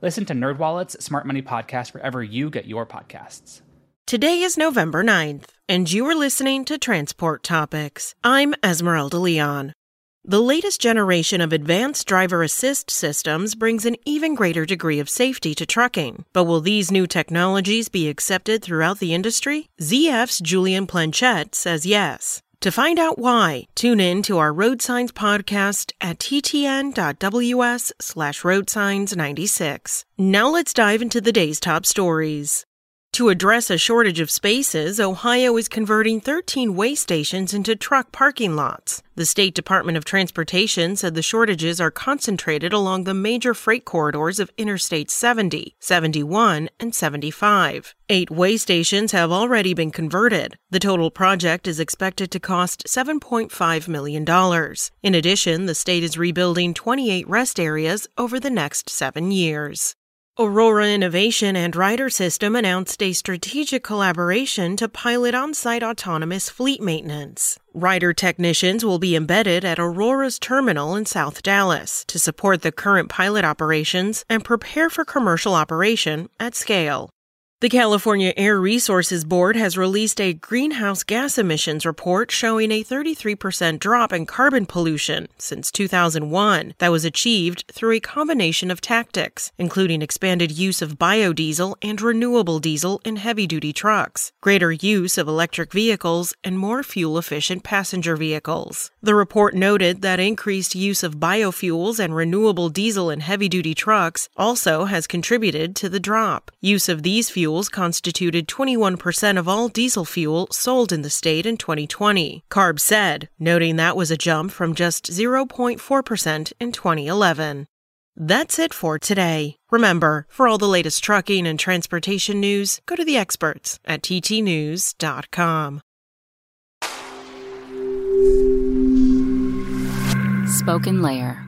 Listen to NerdWallet's Smart Money Podcast wherever you get your podcasts. Today is November 9th, and you are listening to Transport Topics. I'm Esmeralda Leon. The latest generation of advanced driver assist systems brings an even greater degree of safety to trucking. But will these new technologies be accepted throughout the industry? ZF's Julian Planchette says yes. To find out why, tune in to our Road Signs podcast at ttn.ws slash roadsigns96. Now let's dive into the day's top stories. To address a shortage of spaces, Ohio is converting 13 weigh stations into truck parking lots. The State Department of Transportation said the shortages are concentrated along the major freight corridors of Interstate 70, 71, and 75. Eight weigh stations have already been converted. The total project is expected to cost $7.5 million. In addition, the state is rebuilding 28 rest areas over the next seven years. Aurora Innovation and Ryder System announced a strategic collaboration to pilot on site autonomous fleet maintenance. Ryder technicians will be embedded at Aurora's terminal in South Dallas to support the current pilot operations and prepare for commercial operation at scale. The California Air Resources Board has released a greenhouse gas emissions report showing a 33% drop in carbon pollution since 2001 that was achieved through a combination of tactics, including expanded use of biodiesel and renewable diesel in heavy duty trucks, greater use of electric vehicles, and more fuel efficient passenger vehicles. The report noted that increased use of biofuels and renewable diesel in heavy duty trucks also has contributed to the drop. Use of these fuels fuels constituted 21% of all diesel fuel sold in the state in 2020, CARB said, noting that was a jump from just 0.4% in 2011. That's it for today. Remember, for all the latest trucking and transportation news, go to the experts at ttnews.com. Spoken Layer.